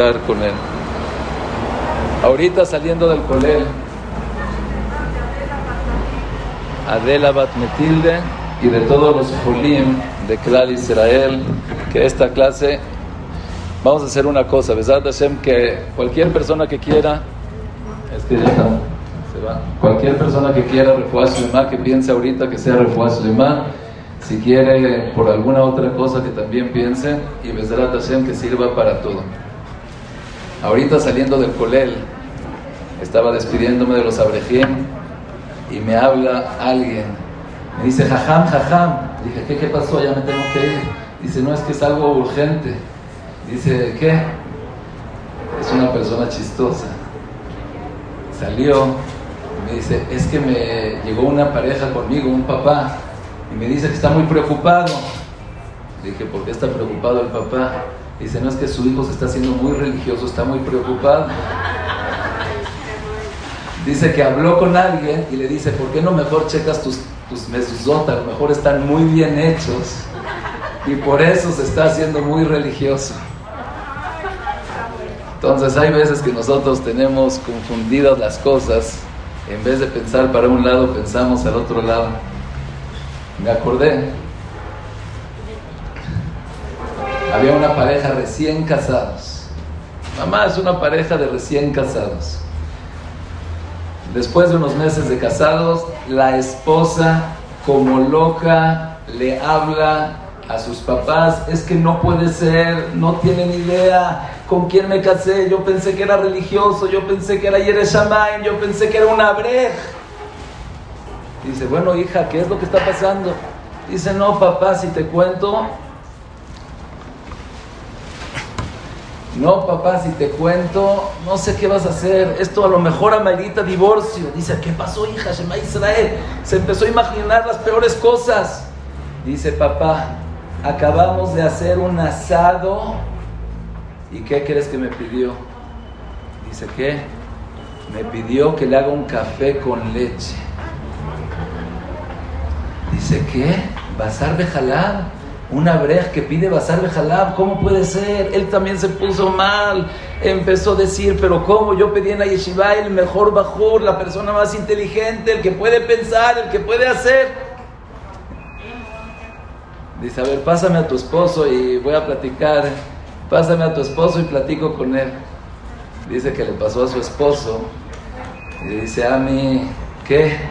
estar con él. Ahorita saliendo del colel, Adela Bat Metilde y de todos los Jolim de Klal Israel, que esta clase, vamos a hacer una cosa, Besat Hashem, que cualquier persona que quiera, es que ya está, se va, cualquier persona que quiera refuerzo que piense ahorita que sea refuerzo si quiere por alguna otra cosa que también piense, y Besat Hashem que sirva para todo. Ahorita saliendo del colel, estaba despidiéndome de los abrejim y me habla alguien. Me dice, jajam, jajam. Dije, ¿qué, ¿qué pasó? Ya me tengo que ir. Dice, no, es que es algo urgente. Dice, ¿qué? Es una persona chistosa. Salió me dice, es que me llegó una pareja conmigo, un papá, y me dice que está muy preocupado. Dije, ¿por qué está preocupado el papá? Dice, no es que su hijo se está haciendo muy religioso, está muy preocupado. Dice que habló con alguien y le dice, ¿por qué no mejor checas tus, tus A lo mejor están muy bien hechos y por eso se está haciendo muy religioso. Entonces hay veces que nosotros tenemos confundidas las cosas. En vez de pensar para un lado, pensamos al otro lado. Me acordé. Había una pareja recién casados. Mamá es una pareja de recién casados. Después de unos meses de casados, la esposa, como loca, le habla a sus papás, es que no puede ser, no tienen idea con quién me casé, yo pensé que era religioso, yo pensé que era Yereshamayim, yo pensé que era un abrej. Dice, bueno hija, ¿qué es lo que está pasando? Dice, no papá, si te cuento, No, papá, si te cuento, no sé qué vas a hacer. Esto a lo mejor amerita divorcio. Dice, ¿qué pasó, hija? Shema Israel. Se empezó a imaginar las peores cosas. Dice, papá, acabamos de hacer un asado. ¿Y qué crees que me pidió? Dice, ¿qué? Me pidió que le haga un café con leche. Dice, ¿qué? ¿Bazar de jalab? Una brej que pide basar de jalab, ¿cómo puede ser? Él también se puso mal. Empezó a decir, pero ¿cómo? Yo pedí en la yeshiva el mejor bajur, la persona más inteligente, el que puede pensar, el que puede hacer. Dice, a ver, pásame a tu esposo y voy a platicar. Pásame a tu esposo y platico con él. Dice que le pasó a su esposo. Y dice, a mí,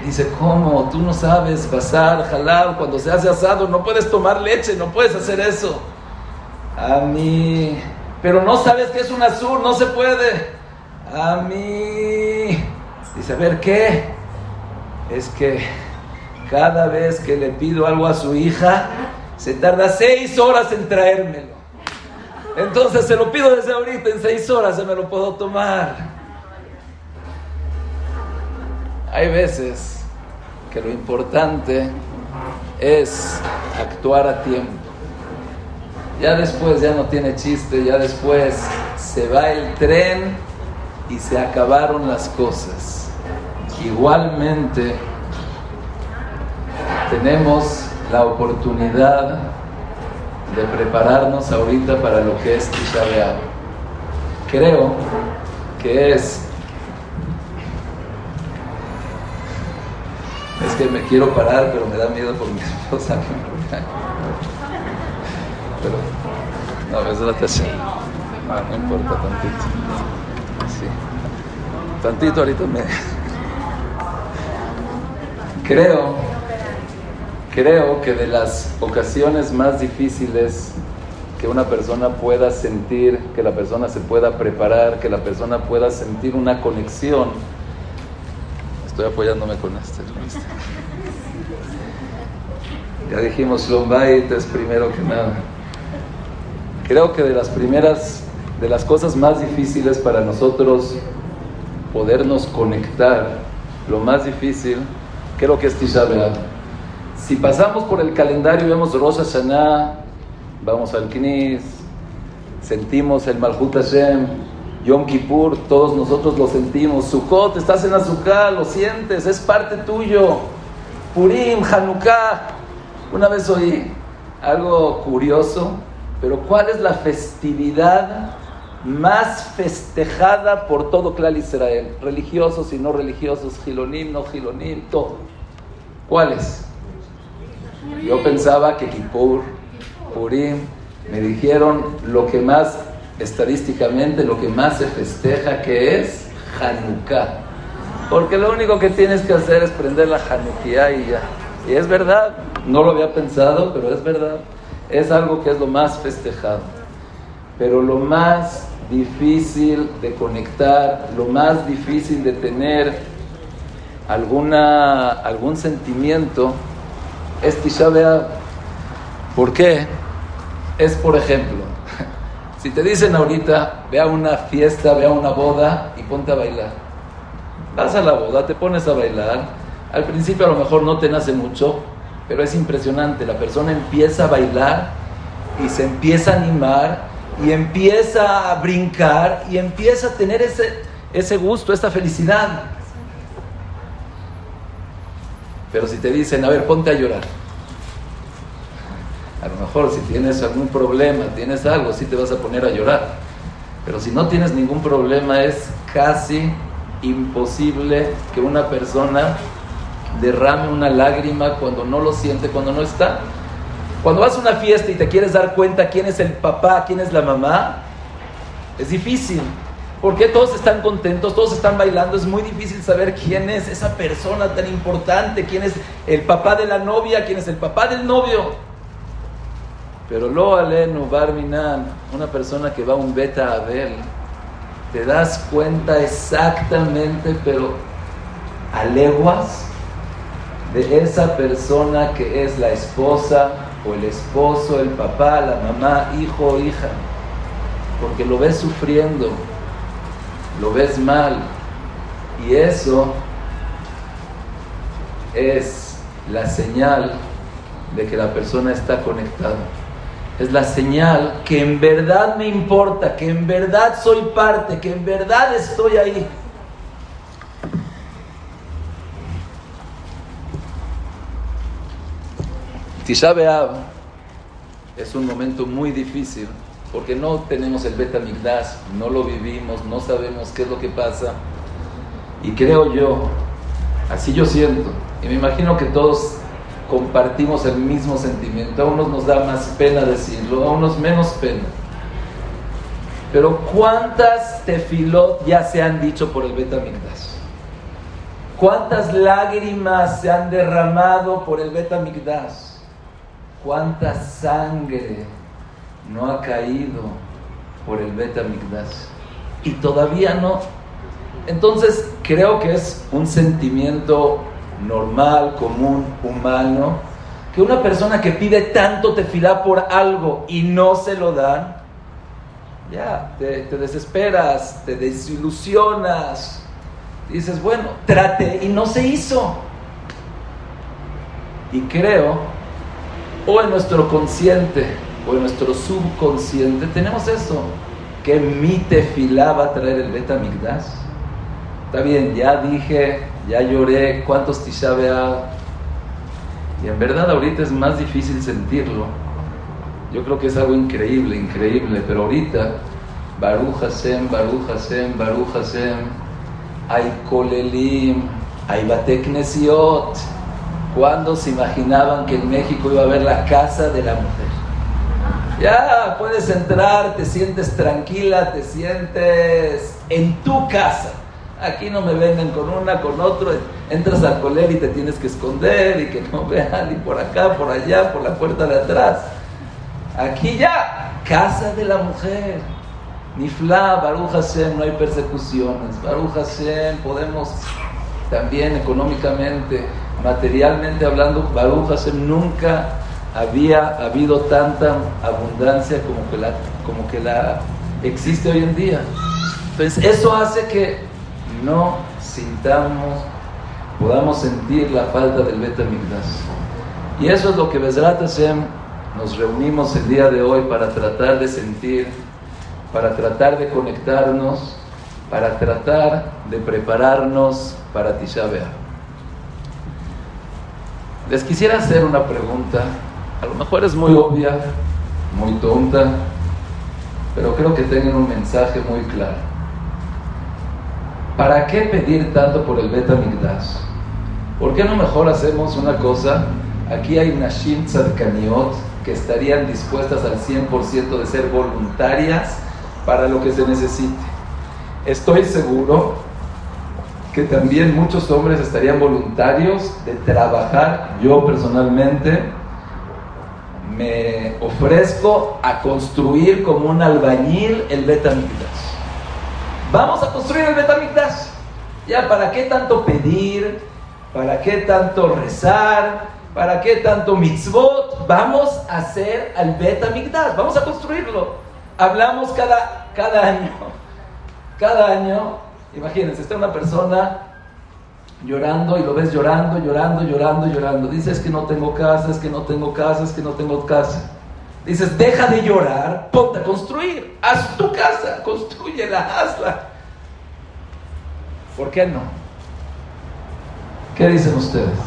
Dice, ¿cómo? Tú no sabes basar, jalar, cuando se hace asado no puedes tomar leche, no puedes hacer eso. A mí, pero no sabes que es un azul, no se puede. A mí, dice, a ver, ¿qué? Es que cada vez que le pido algo a su hija, se tarda seis horas en traérmelo. Entonces se lo pido desde ahorita, en seis horas se me lo puedo tomar. Hay veces que lo importante es actuar a tiempo. Ya después ya no tiene chiste, ya después se va el tren y se acabaron las cosas. Igualmente tenemos la oportunidad de prepararnos ahorita para lo que es Tisha Creo que es que me quiero parar, pero me da miedo por mi esposa Pero, no, es la tercera. No, no importa, tantito. Sí. Tantito ahorita me. Creo, creo que de las ocasiones más difíciles que una persona pueda sentir, que la persona se pueda preparar, que la persona pueda sentir una conexión, Estoy apoyándome con este. Ya dijimos, Lombait es primero que nada. Creo que de las primeras, de las cosas más difíciles para nosotros podernos conectar, lo más difícil, creo que es Tisha Si pasamos por el calendario y vemos Rosh Hashanah, vamos al Knis, sentimos el Malhut Hashem, Yom Kippur, todos nosotros lo sentimos. Sukkot, estás en Azúcar, lo sientes, es parte tuyo. Purim, Hanukkah. Una vez oí algo curioso, pero ¿cuál es la festividad más festejada por todo Clal Israel, religiosos y no religiosos, gilonim, no gilonim, todo. ¿Cuál es? Yo pensaba que Kippur, Purim, me dijeron lo que más, estadísticamente, lo que más se festeja que es Hanukkah. Porque lo único que tienes que hacer es prender la Hanukkah y ya. Y es verdad, no lo había pensado, pero es verdad. Es algo que es lo más festejado. Pero lo más difícil de conectar, lo más difícil de tener alguna, algún sentimiento es Tisha ¿Por qué? Es, por ejemplo, si te dicen ahorita, ve a una fiesta, ve a una boda y ponte a bailar. Vas a la boda, te pones a bailar. Al principio a lo mejor no te nace mucho, pero es impresionante. La persona empieza a bailar y se empieza a animar y empieza a brincar y empieza a tener ese, ese gusto, esta felicidad. Pero si te dicen, a ver, ponte a llorar. A lo mejor si tienes algún problema, tienes algo, sí te vas a poner a llorar. Pero si no tienes ningún problema, es casi imposible que una persona derrame una lágrima cuando no lo siente, cuando no está. Cuando vas a una fiesta y te quieres dar cuenta quién es el papá, quién es la mamá, es difícil. Porque todos están contentos, todos están bailando, es muy difícil saber quién es esa persona tan importante, quién es el papá de la novia, quién es el papá del novio. Pero lo alenu barminan, una persona que va un beta a ver, te das cuenta exactamente, pero a leguas, de esa persona que es la esposa o el esposo, el papá, la mamá, hijo o hija, porque lo ves sufriendo, lo ves mal, y eso es la señal de que la persona está conectada. Es la señal que en verdad me importa, que en verdad soy parte, que en verdad estoy ahí. Tisha es un momento muy difícil porque no tenemos el beta no lo vivimos, no sabemos qué es lo que pasa. Y creo yo, así yo siento, y me imagino que todos compartimos el mismo sentimiento. A unos nos da más pena decirlo, a unos menos pena. Pero ¿cuántas tefilot ya se han dicho por el beta ¿Cuántas lágrimas se han derramado por el beta cuánta sangre no ha caído por el beta y todavía no. Entonces creo que es un sentimiento normal, común, humano, que una persona que pide tanto tefilá por algo y no se lo dan, ya te, desesperas, te desilusionas, dices, bueno, trate y no se hizo. Y creo o en nuestro consciente o en nuestro subconsciente tenemos eso, que mi tefilá va a traer el beta Está bien, ya dije, ya lloré, ¿cuántos tisha Y en verdad ahorita es más difícil sentirlo. Yo creo que es algo increíble, increíble, pero ahorita, Baruch Hashem, Baruch Hashem, Baruch Hashem, hay kolelim, hay bateknesiot, ¿Cuándo se imaginaban que en México iba a haber la casa de la mujer? Ya puedes entrar, te sientes tranquila, te sientes en tu casa. Aquí no me venden con una, con otro. Entras al colegio y te tienes que esconder y que no vean, y por acá, por allá, por la puerta de atrás. Aquí ya, casa de la mujer. Nifla, Baruch Hashem, no hay persecuciones. Baruch Hashem, podemos también económicamente materialmente hablando, Baruch Hashem nunca había habido tanta abundancia como que la, como que la existe hoy en día. Entonces, eso hace que no sintamos, podamos sentir la falta del Beta Y eso es lo que Bezrat Hashem nos reunimos el día de hoy para tratar de sentir, para tratar de conectarnos, para tratar de prepararnos para Tisha les quisiera hacer una pregunta, a lo mejor es muy obvia, muy tonta, pero creo que tienen un mensaje muy claro. ¿Para qué pedir tanto por el Beta Migdash? ¿Por qué no mejor hacemos una cosa? Aquí hay Nashim Tzadkaniot que estarían dispuestas al 100% de ser voluntarias para lo que se necesite. Estoy seguro que también muchos hombres estarían voluntarios de trabajar. Yo personalmente me ofrezco a construir como un albañil el Betamigdash. Vamos a construir el Betamigdash. Ya, ¿para qué tanto pedir? ¿Para qué tanto rezar? ¿Para qué tanto mitzvot? Vamos a hacer al Betamigdash. Vamos a construirlo. Hablamos cada, cada año. Cada año, imagínense, está una persona llorando y lo ves llorando, llorando, llorando, llorando. Dices que no tengo casa, es que no tengo casa, es que no tengo casa. Dices, deja de llorar, ponte a construir, haz tu casa, construyela, hazla. ¿Por qué no? ¿Qué dicen ustedes?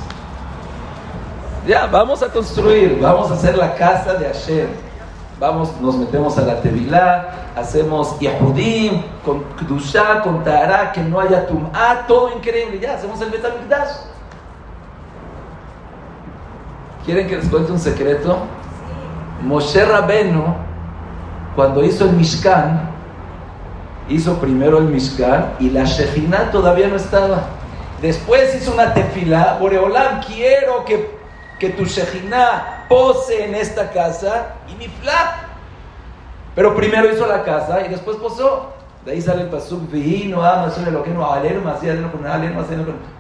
Ya, vamos a construir, vamos a hacer la casa de Hashem. Vamos, nos metemos a la Tevilá, hacemos Yahudim, con Kdusha, con Tahara, que no haya Tum'ah, todo increíble. Ya, hacemos el Betamigdash. ¿Quieren que les cuente un secreto? Moshe Rabenu, cuando hizo el Mishkan, hizo primero el Mishkan y la Shejina todavía no estaba. Después hizo una tefila, Boreolam, quiero que, que tu Shejina pose en esta casa y mi fla. Pero primero hizo la casa y después posó. De ahí sale el pasuk,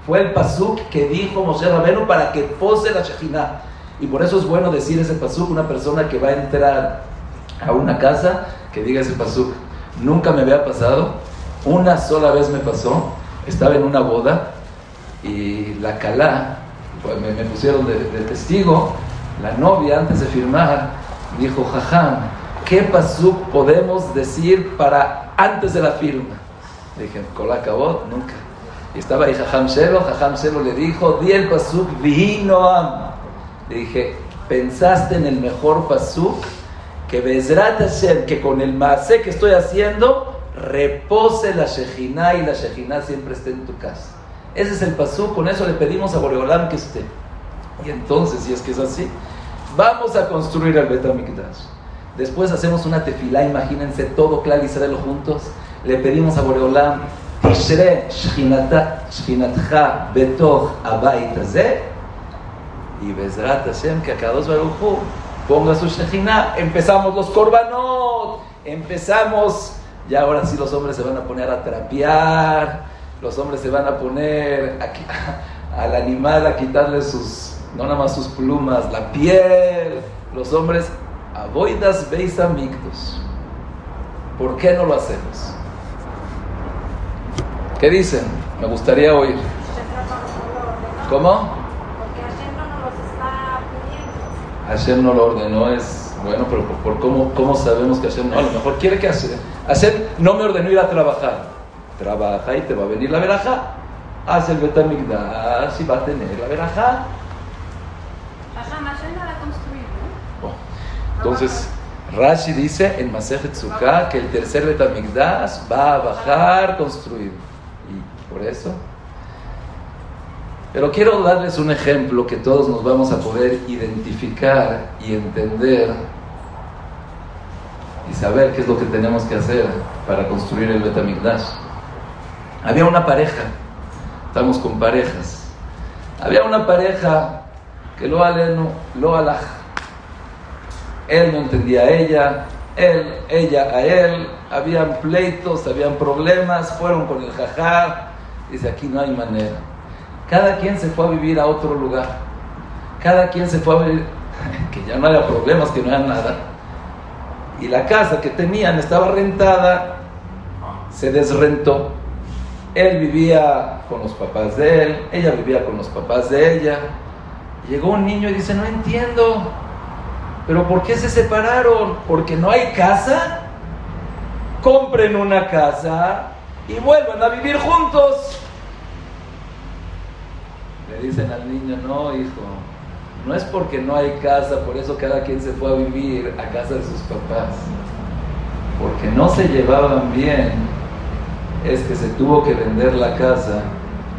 fue el pasuk que dijo Moshe Rabenu para que pose la Shejina. Y por eso es bueno decir ese pasuk, una persona que va a entrar a una casa, que diga ese pasuk. Nunca me había pasado, una sola vez me pasó, estaba en una boda y la calá, pues me, pusieron de, testigo, la novia antes de firmar dijo, jajam, ¿qué pasuk podemos decir para antes de la firma? Dije, la acabó, nunca. Y estaba ahí Jajam Shelo, Jajam Shelo le dijo, di el pasuk, am le dije, pensaste en el mejor pasuk, que Bezrat Hashem, que con el masé que estoy haciendo, repose la Shejina y la Shejina siempre esté en tu casa. Ese es el pasuk, con eso le pedimos a Boreolam que esté. Y entonces, si es que es así, vamos a construir el Betamikdash. Después hacemos una tefilá, imagínense todo claro Israel juntos. Le pedimos a Boreolam, Tishre Betoch y Bezrat Hashem, que Akadosh Baruj ponga su Shejina. Empezamos los korbanot, empezamos, ya ahora sí los hombres se van a poner a trapear, los hombres se van a poner al animal a quitarle sus, no nada más sus plumas, la piel, los hombres, avoidas veis amigos. ¿Por qué no lo hacemos? ¿Qué dicen? Me gustaría oír. ¿Cómo? Hashem no lo ordenó, es bueno, pero por, cómo, cómo, sabemos que Hashem no, a lo mejor quiere que Hashem, Hashem no me ordenó ir a trabajar. Trabaja y te va a venir la veraja. Haz el Betamigdash y va a tener la veraja. Entonces, Rashi dice en Masejet Sukkah que el tercer Betamigdash va a bajar construido. Y por eso pero quiero darles un ejemplo que todos nos vamos a poder identificar y entender y saber qué es lo que tenemos que hacer para construir el Betamigdash. Había una pareja, estamos con parejas. Había una pareja que lo aleno, lo alaj. Él no entendía a ella, él, ella a él, habían pleitos, habían problemas, fueron con el jajá. Dice, aquí no hay manera cada quien se fue a vivir a otro lugar. Cada quien se fue a vivir, que ya no haya problemas, que no haya nada. Y la casa que tenían estaba rentada, se desrentó. Él vivía con los papás de él, ella vivía con los papás de ella. Llegó un niño y dice, no entiendo, pero ¿por qué se separaron? ¿Porque no hay casa? Compren una casa y vuelvan a vivir juntos dicen al niño, no, hijo, no es porque no hay casa, por eso cada quien se fue a vivir a casa de sus papás. porque no se llevaban bien, es que se tuvo que vender la casa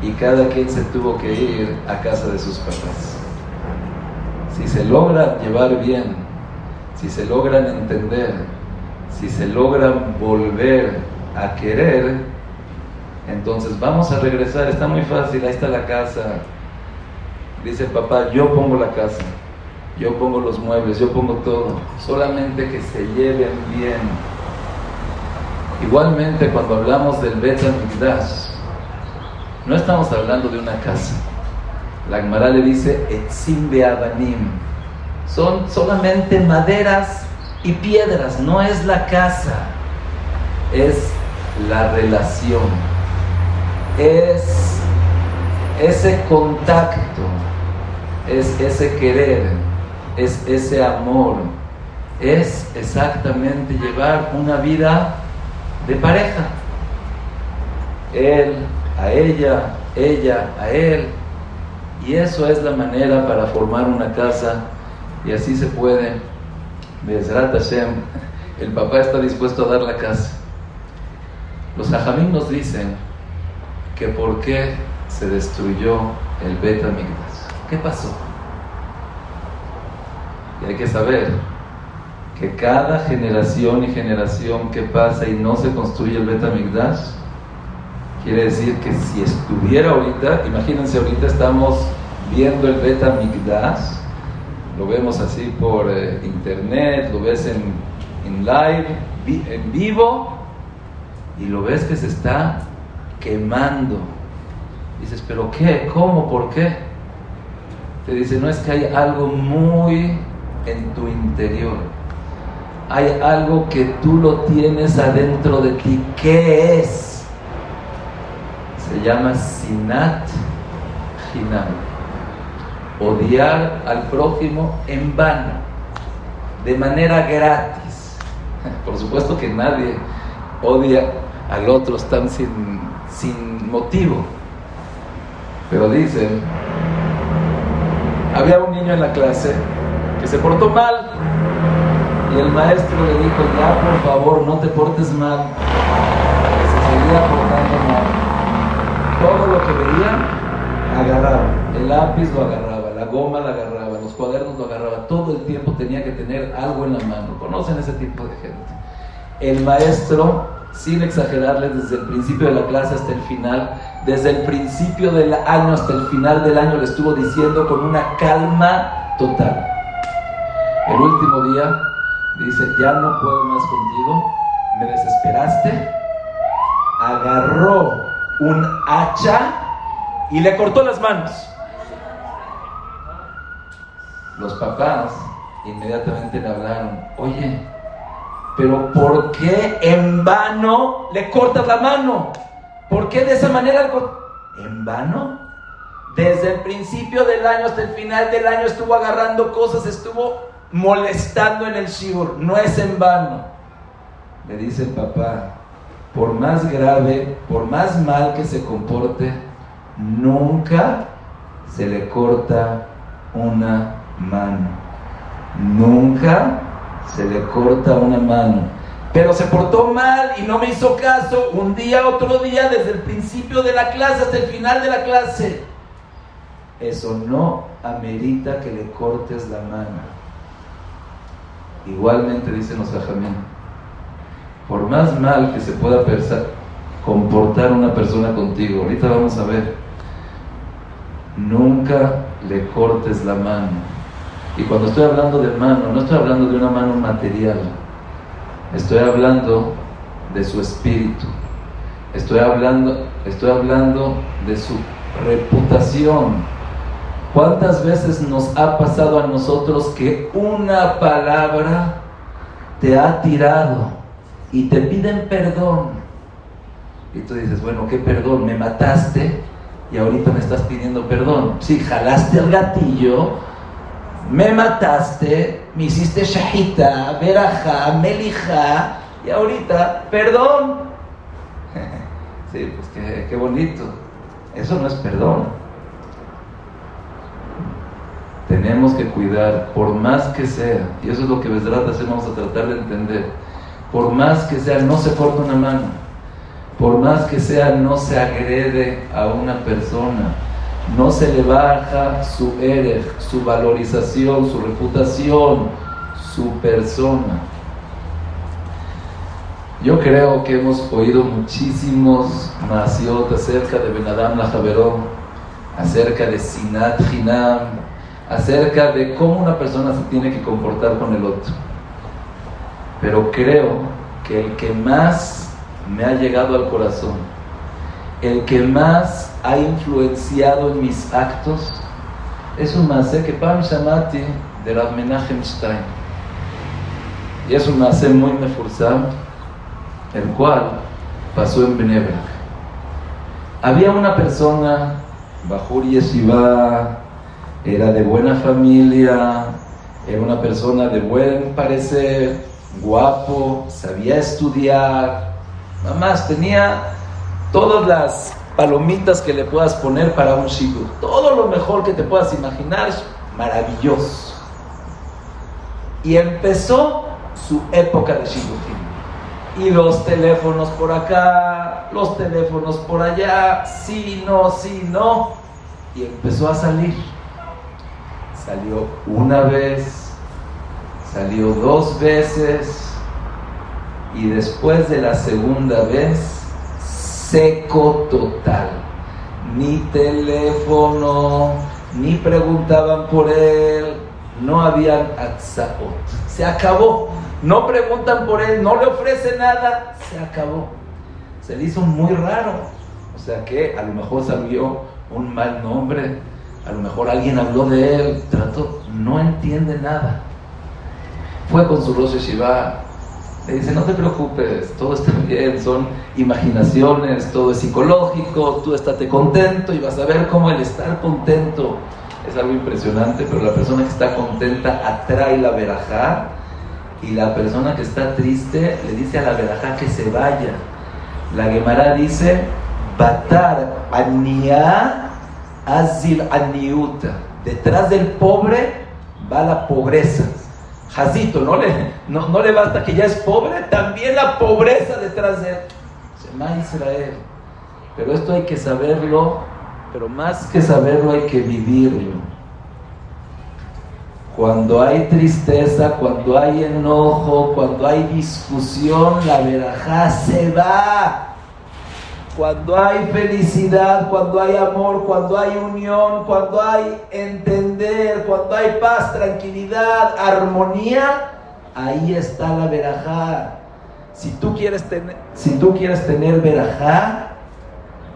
y cada quien se tuvo que ir a casa de sus papás. Si se logra llevar bien, si se logran entender, si se logran volver a querer, entonces vamos a regresar, está muy fácil, ahí está la casa. Dice papá, yo pongo la casa, yo pongo los muebles, yo pongo todo, solamente que se lleven bien. Igualmente cuando hablamos del Bet no estamos hablando de una casa. La Gemara le dice Etzim Beabanim. Son solamente maderas y piedras, no es la casa, es la relación, es ese contacto, es ese querer, es ese amor, es exactamente llevar una vida de pareja. Él a ella, ella a él. Y eso es la manera para formar una casa y así se puede. Bezrat Hashem, el papá está dispuesto a dar la casa. Los hajamim nos dicen que por qué se destruyó el Bet ¿Qué pasó? Y hay que saber que cada generación y generación que pasa y no se construye el Bet Quiere decir que si estuviera ahorita, imagínense ahorita estamos viendo el Beta Migdash, lo vemos así por eh, internet, lo ves en, en live, en vivo, y lo ves que se está quemando. Dices, ¿pero qué? ¿Cómo? ¿Por qué? Te dice, no es que hay algo muy en tu interior. Hay algo que tú lo tienes adentro de ti. ¿Qué es? se llama Sinat Hinam. Odiar al prójimo en vano, de manera gratis. Por supuesto que nadie odia al otro tan sin, sin motivo. Pero dicen, había un niño en la clase que se portó mal y el maestro le dijo, ya por favor no te portes mal. se seguía portando mal todo lo que veía, agarraba. El lápiz lo agarraba, la goma la agarraba, los cuadernos lo agarraba. Todo el tiempo tenía que tener algo en la mano. ¿Conocen ese tipo de gente? El maestro, sin exagerarles, desde el principio de la clase hasta el final, desde el principio del año hasta el final del año, le estuvo diciendo con una calma total. El último día dice, ya no puedo más contigo, me desesperaste, agarró un hacha y le cortó las manos. Los papás inmediatamente le hablaron, oye, pero ¿por qué en vano le cortas la mano? ¿Por qué de esa manera ¿En vano? Desde el principio del año hasta el final del año estuvo agarrando cosas, estuvo molestando en el shiur. No es en vano. Le dice el papá, por más grave, por más mal que se comporte, nunca se le corta una mano. Nunca se le corta una mano. Pero se portó mal y no me hizo caso un día, otro día, desde el principio de la clase hasta el final de la clase. Eso no amerita que le cortes la mano. Igualmente dicen los ajamín por más mal que se pueda comportar una persona contigo, ahorita vamos a ver, nunca le cortes la mano. Y cuando estoy hablando de mano, no estoy hablando de una mano material, estoy hablando de su espíritu, estoy hablando, estoy hablando de su reputación. ¿Cuántas veces nos ha pasado a nosotros que una palabra te ha tirado? y te piden perdón. Y tú dices, bueno, ¿qué perdón? Me mataste y ahorita me estás pidiendo perdón. Si jalaste el gatillo, me mataste, me hiciste shahita, veraja, melija, y ahorita, perdón. sí, pues qué, qué bonito. Eso no es perdón. Tenemos que cuidar, por más que sea, y eso es lo que Besrat vamos a tratar de entender por más que sea, no se corta una mano, por más que sea, no se agrede a una persona, no se le baja su erej, su valorización, su reputación, su persona. Yo creo que hemos oído muchísimos masiot acerca de Benadam Lajaverón, acerca de Sinat Hinam, acerca de cómo una persona se tiene que comportar con el otro. Pero creo que el que más me ha llegado al corazón, el que más ha influenciado en mis actos, es un masé que Pam Shamati de Rav Menachem Stein. Y es un masé muy mefursam, el cual pasó en Benebra. Había una persona, Bajur Yeshiva, era de buena familia, era una persona de buen parecer, guapo, sabía estudiar, nada más tenía todas las palomitas que le puedas poner para un shigur, todo lo mejor que te puedas imaginar, maravilloso. Y empezó su época de shigur. Y los teléfonos por acá, los teléfonos por allá, sí, no, sí, no. Y empezó a salir. Salió una vez, Salió dos veces y después de la segunda vez, seco total. Ni teléfono, ni preguntaban por él, no habían atzaot. Se acabó. No preguntan por él, no le ofrecen nada, se acabó. Se le hizo muy raro. O sea que a lo mejor salió un mal nombre, a lo mejor alguien habló de él, trató, no entiende nada fue con su Rosh Shiva, le dice, no te preocupes, todo está bien, son imaginaciones, todo es psicológico, tú estate contento y vas a ver cómo el estar contento es algo impresionante, pero la persona que está contenta atrae la verajá y la persona que está triste le dice a la verajá que se vaya. La Gemara dice, Batar ania azil aniuta. Detrás del pobre va la pobreza. Jazito, no le, no, le basta que ya es pobre, también la pobreza detrás de él. Se Israel. Pero esto hay que saberlo, pero más que saberlo hay que vivirlo. Cuando hay tristeza, cuando hay enojo, cuando hay discusión, la verajá se va. Cuando hay felicidad, cuando hay amor, cuando hay unión, cuando hay entender, cuando hay paz, tranquilidad, armonía, ahí está la verajá. Si tú quieres tener, si tú quieres tener verajá,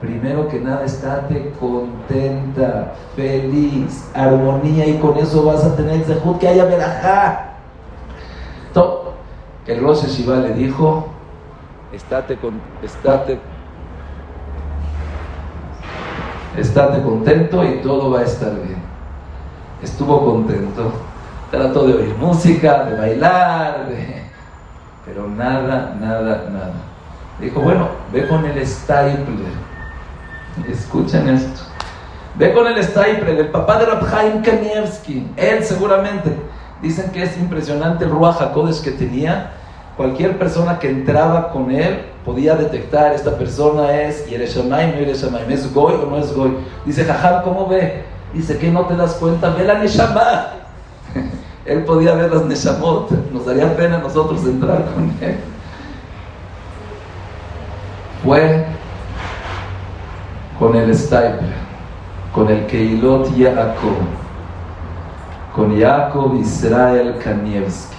primero que nada estate contenta, feliz, armonía y con eso vas a tener que haya verajá. El Rosh Shiva le dijo, estate, con, estate estate contento y todo va a estar bien. Estuvo contento, trató de oír música, de bailar, pero nada, nada, nada. Dijo, bueno, ve con el stapler. Escuchen esto. Ve con el stapler, el papá de Rabhaim Kanievski. Él seguramente. Dicen que es impresionante el Ruach HaKodesh que tenía. Cualquier persona que entraba con él podía detectar esta persona es Yereshamaim, no Yereshamaim, es Goy o no es Goy. Dice, Jajam, ¿cómo ve? Dice, que no te das cuenta? Ve la Neshama. él podía ver las Neshamot, nos daría pena nosotros entrar con él. Fue con el Stapler, con el Keilot Yaakov, con Yaakov Israel Kanievski.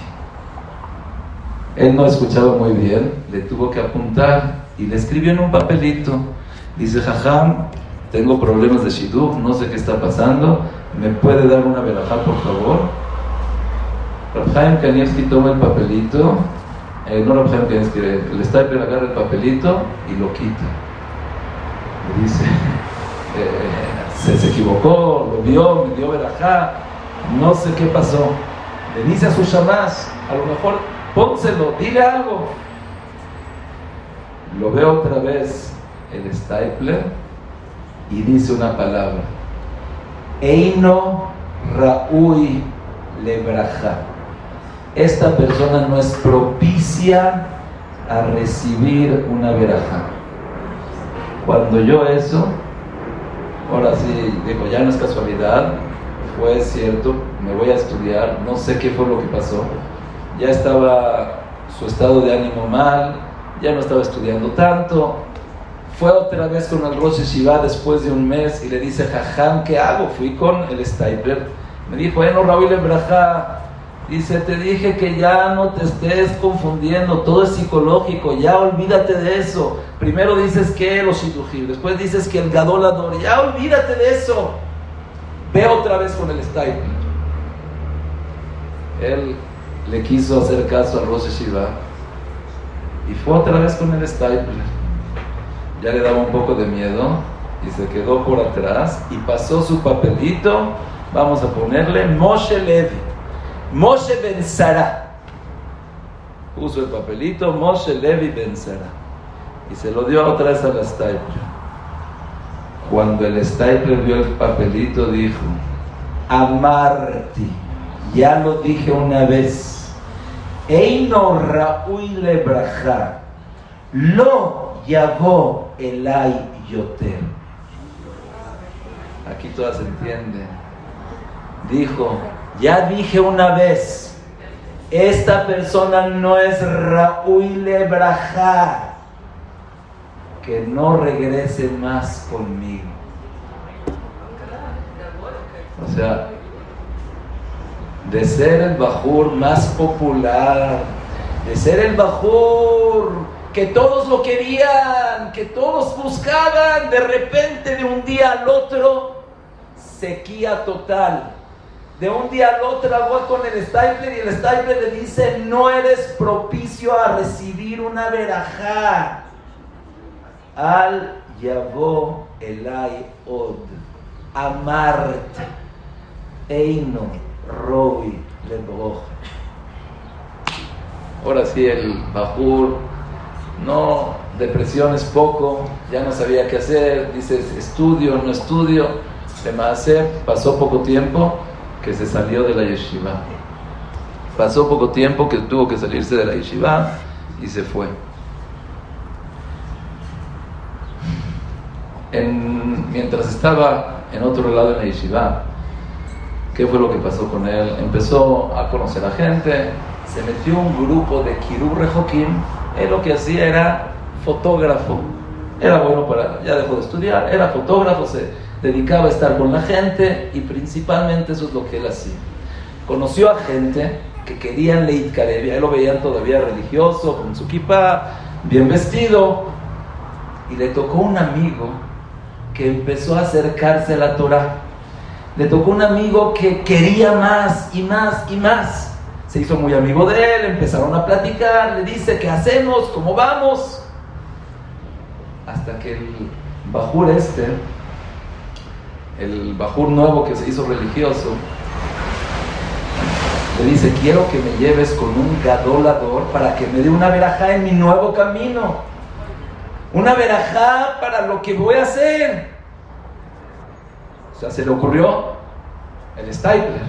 Él no escuchaba muy bien, le tuvo que apuntar y le escribió en un papelito. Dice, Jajam, tengo problemas de shidduch, no sé qué está pasando, ¿me puede dar una verajá, por favor? Rabhaim Kanievski toma el papelito, eh, no Rabhaim Kanievski, el Stapler agarra el papelito y lo quita. Le dice, eh, se, se, equivocó, lo vio, me dio verajá, no sé qué pasó. Le dice a sus shamás, a lo mejor pónselo, dile algo. Lo veo otra vez el stapler y dice una palabra. Eino Raúl Lebraja. Esta persona no es propicia a recibir una veraja. Cuando yo eso, ahora sí, digo, ya no es casualidad, fue cierto, me voy a estudiar, no sé qué fue lo que pasó. Ya estaba su estado de ánimo mal, ya no estaba estudiando tanto. Fue otra vez con el Rosh Shiva después de un mes y le dice, Jajam, ¿qué hago? Fui con el Stapler. Me dijo, bueno, Raúl Braja, dice, te dije que ya no te estés confundiendo, todo es psicológico, ya olvídate de eso. Primero dices que los shidujim, después dices que el gadolador, ya olvídate de eso. Ve otra vez con el Stapler. Él le quiso hacer caso al Rosh Shiva y fue otra vez con el stapler. Ya le daba un poco de miedo y se quedó por atrás y pasó su papelito. Vamos a ponerle Moshe Levi, Moshe Ben. Puso el papelito Moshe Levi Ben y se lo dio otra vez al stapler. Cuando el stapler vio el papelito dijo, Amarti, ya lo dije una vez Eino Raúl Lebraja, lo llamó Elay Yoter. Aquí todas se entienden. Dijo, ya dije una vez, esta persona no es Raúl Lebraja, que no regrese más conmigo. O sea, de ser el Bajur más popular, de ser el Bajur que todos lo querían, que todos buscaban, de repente de un día al otro, sequía total. De un día al otro agua con el Stapler y el Stapler le dice, no eres propicio a recibir una verajá. Al Yavó Elai Od, Amarte, Eino. Robi Lebroch. Ahora sí, el Bajur, no, depresión es poco, ya no sabía qué hacer, dices estudio, no estudio, se me hace, pasó poco tiempo que se salió de la yeshiva. Pasó poco tiempo que tuvo que salirse de la yeshiva y se fue. mientras estaba en otro lado de la yeshiva, ¿Qué fue lo que pasó con él? Empezó a conocer a gente, se metió un grupo de Kirur Rejokim. Él lo que hacía era fotógrafo. Era bueno para, ya dejó de estudiar, era fotógrafo, se dedicaba a estar con la gente y principalmente eso es lo que él hacía. Conoció a gente que querían Leit Karevia, él lo veían todavía religioso, con su kippah, bien vestido, y le tocó un amigo que empezó a acercarse a la Torah le tocó un amigo que quería más y más y más. Se hizo muy amigo de él, empezaron a platicar, le dice, ¿qué hacemos? ¿Cómo vamos? Hasta que el Bajur este, el Bajur nuevo que se hizo religioso, le dice, quiero que me lleves con un gadolador para que me dé una verajá en mi nuevo camino. Una verajá para lo que voy a hacer. O sea, se le ocurrió el Stapler.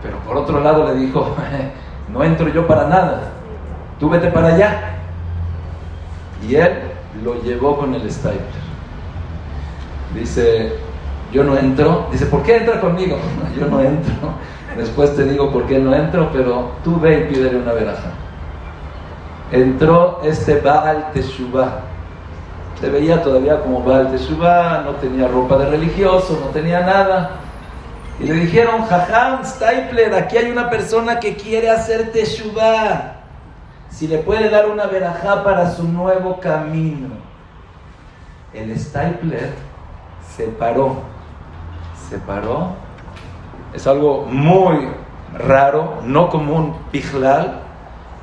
Pero por otro lado le dijo, no entro yo para nada, tú vete para allá. Y él lo llevó con el Stapler. Dice, yo no entro. Dice, ¿por qué entra conmigo? yo no entro. Después te digo por qué no entro, pero tú ve y pídele una veraja. Entró este Baal Teshuvah se veía todavía como Baal Teshuvah, no tenía ropa de religioso, no tenía nada. Y le dijeron, Jajam, Stapler, aquí hay una persona que quiere hacer Teshuvah. Si le puede dar una verajá para su nuevo camino. El Stapler se paró. Se paró. Es algo muy raro, no común, pijlal.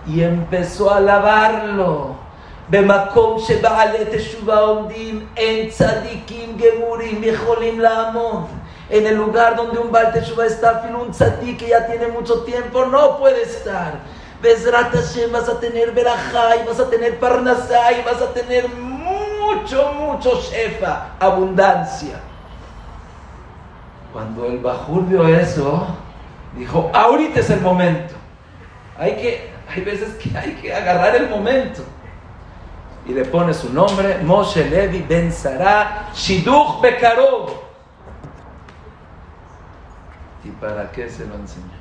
Y empezó a alabarlo במקום שבעלי תשובה עומדים, אין צדיקים גמורים יכולים לעמוד. En el lugar donde un Baal Teshuva está, un tzadik que ya tiene mucho tiempo, no puede estar. Bezrat Hashem vas a tener verajá y vas a tener parnasá y vas a tener mucho, mucho shefa, abundancia. Cuando el Bajur vio eso, dijo, ahorita es el momento. Hay que Hay veces que hay que agarrar el momento. Y le pone su nombre, Moshe Levi Ben Shiduch Bekarov. ¿Y para qué se lo enseñó?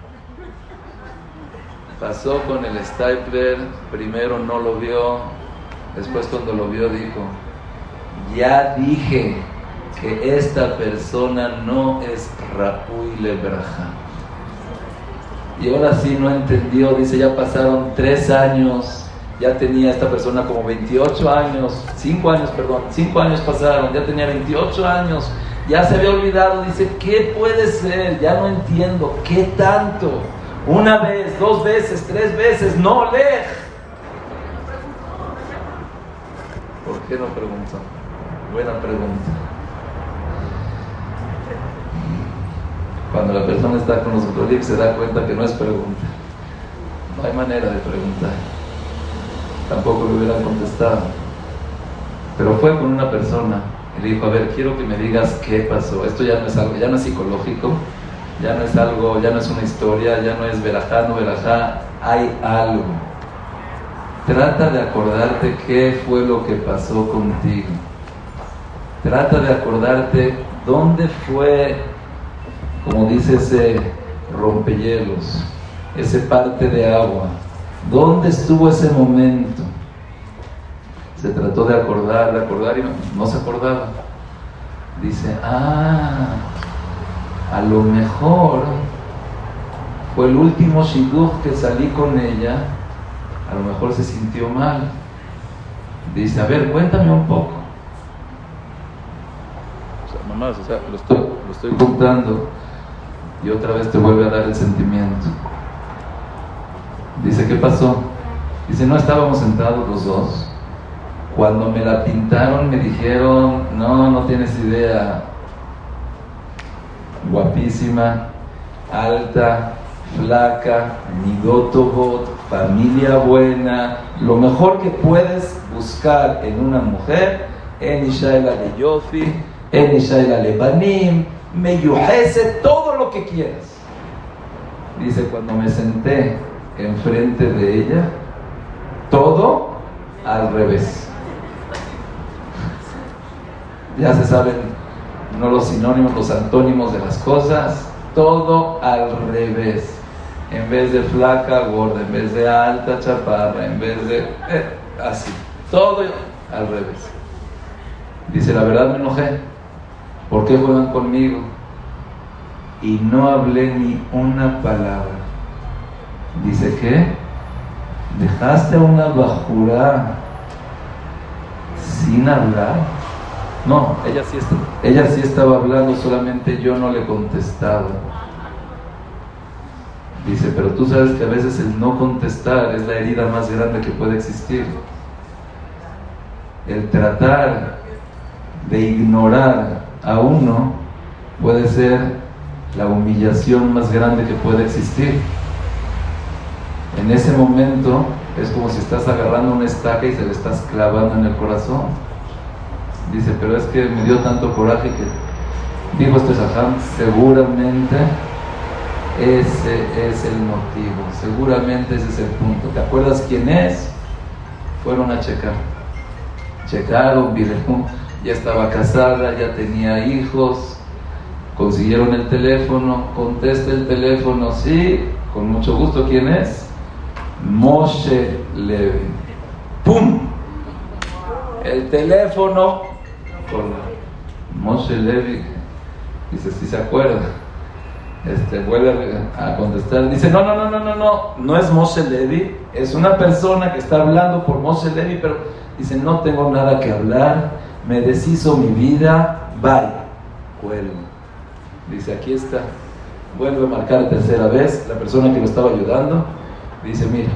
Pasó con el stapler, primero no lo vio, después cuando lo vio dijo, ya dije que esta persona no es Raúl Lebraja. Y ahora sí no entendió, dice, ya pasaron tres años, ya tenía esta persona como 28 años, 5 años, perdón, 5 años pasaron, ya tenía 28 años, ya se había olvidado, dice, ¿qué puede ser? Ya no entiendo, ¿qué tanto? Una vez, dos veces, tres veces, no lee. ¿Por qué no pregunta? Buena pregunta. Cuando la persona está con los otros se da cuenta que no es pregunta. No hay manera de preguntar. Tampoco le hubieran contestado. Pero fue con una persona y le dijo, a ver, quiero que me digas qué pasó. Esto ya no es algo, ya no es psicológico, ya no es algo, ya no es una historia, ya no es verajá, no verajá, hay algo. Trata de acordarte qué fue lo que pasó contigo. Trata de acordarte dónde fue, como dice ese rompehielos, ese parte de agua. ¿Dónde estuvo ese momento? Se trató de acordar, de acordar y no, se acordaba. Dice, ah, a lo mejor fue el último shidduch que salí con ella, a lo mejor se sintió mal. Dice, a ver, cuéntame un poco. O sea, lo estoy, lo estoy contando y otra vez te vuelve a dar el sentimiento. Dice, ¿qué pasó? Dice, no estábamos sentados los dos. Cuando me la pintaron me dijeron, no, no tienes idea, guapísima, alta, flaca, nidotobot, familia buena, lo mejor que puedes buscar en una mujer, en Ishaela de Yofi, en Ishaela le Banim, Meyuhese, todo lo que quieras. Dice, cuando me senté enfrente de ella, todo al revés. Ya se saben no los sinónimos, los antónimos de las cosas, todo al revés. En vez de flaca, gorda, en vez de alta, chaparra, en vez de... Eh, así, todo al revés. Dice, la verdad me enojé. ¿Por qué juegan conmigo? Y no hablé ni una palabra. Dice, ¿qué? Dejaste a una bajura sin hablar. No, ella sí, está, ella sí estaba hablando, solamente yo no le contestaba. Dice, pero tú sabes que a veces el no contestar es la herida más grande que puede existir. El tratar de ignorar a uno puede ser la humillación más grande que puede existir. En ese momento es como si estás agarrando una estaca y se le estás clavando en el corazón. Dice, pero es que me dio tanto coraje que dijo este Saham, seguramente ese es el motivo, seguramente ese es el punto. ¿Te acuerdas quién es? Fueron a checar. Checaron, ya estaba casada, ya tenía hijos, consiguieron el teléfono, contesta el teléfono, sí, con mucho gusto, ¿quién es? Moshe Levi. ¡Pum! El teléfono con Moshe Levi, dice, si se acuerda, este, vuelve a contestar, dice, no, no, no, no, no, no, no es Moshe Levi, es una persona que está hablando por Moshe Levi, pero dice, no tengo nada que hablar, me deshizo mi vida, bye, vuelve. Dice, aquí está, vuelve a marcar tercera vez, la persona que lo estaba ayudando, dice, mira,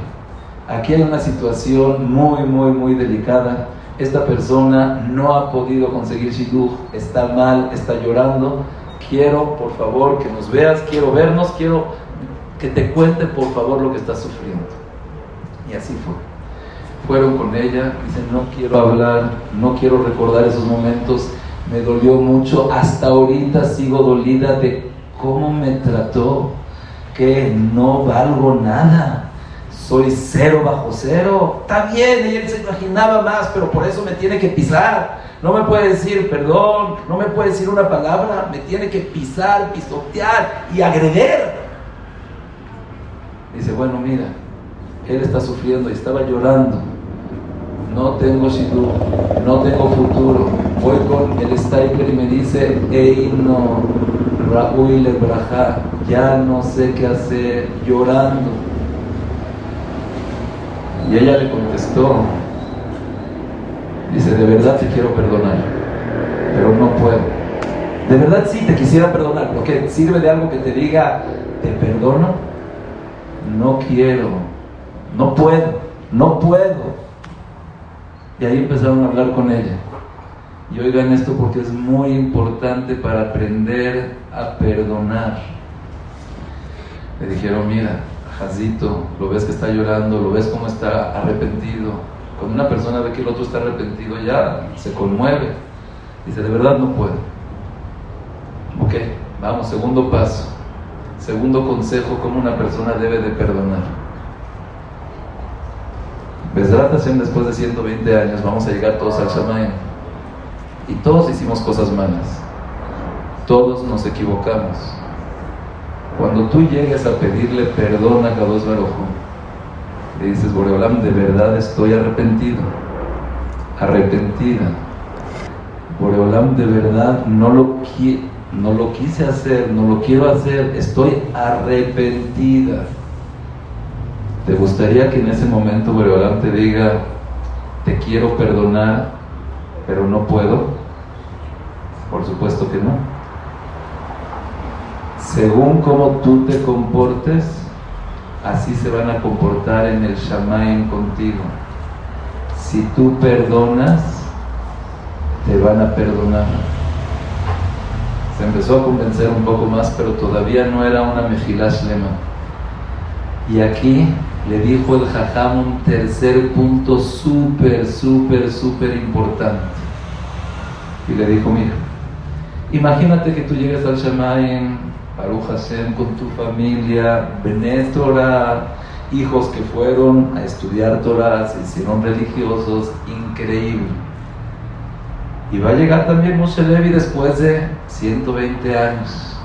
aquí hay una situación muy, muy, muy delicada, esta persona no ha podido conseguir shidduch, está mal, está llorando, quiero por favor que nos veas, quiero vernos, quiero que te cuente por favor lo que está sufriendo. Y así fue. Fueron con ella, dicen, no quiero hablar, no quiero recordar esos momentos, me dolió mucho, hasta ahorita sigo dolida de cómo me trató, que no valgo nada soy cero bajo cero. Está bien, ella se imaginaba más, pero por eso me tiene que pisar. No me puede decir perdón, no me puede decir una palabra, me tiene que pisar, pisotear y agreder. Dice, bueno, mira, él está sufriendo y estaba llorando. No tengo shidduch, no tengo futuro. Voy con el Stiker y me dice, Ey, no, Raúl Lebraja, ya no sé qué hacer, llorando. Y ella le contestó, dice, de verdad te quiero perdonar, pero no puedo. De verdad sí te quisiera perdonar, porque sirve de algo que te diga, te perdono, no quiero, no puedo, no puedo. Y ahí empezaron a hablar con ella. Y oigan esto porque es muy importante para aprender a perdonar. Le dijeron, mira, Lo ves que está llorando, lo ves como está arrepentido. Cuando una persona ve que el otro está arrepentido, ya se conmueve. Dice, de verdad no puedo. Ok, vamos, segundo paso. Segundo consejo, cómo una persona debe de perdonar. Besrat después de 120 años, vamos a llegar todos al. Y todos hicimos cosas malas. Todos nos equivocamos. Cuando tú llegues a pedirle perdón a Kadosh Baruj le dices, Boreolam, de verdad estoy arrepentido. Arrepentida. Boreolam, de verdad no lo, no lo quise hacer, no lo quiero hacer, estoy arrepentida ¿Te gustaría que en ese momento Boreolam te diga, te quiero perdonar, pero no puedo? Por supuesto que no. Según cómo tú te comportes, así se van a comportar en el Shamaim contigo. Si tú perdonas, te van a perdonar. Se empezó a convencer un poco más, pero todavía no era una Mejilash Lema. Y aquí le dijo el Jajam un tercer punto súper, súper, súper importante. Y le dijo, mira, imagínate que tú llegas al Shamayim, Baruch Hashem, con tu familia, Benet Torah, hijos que fueron a estudiar Torah, se hicieron religiosos, increíble. Y va a llegar también Moshe Levi después de 120 años,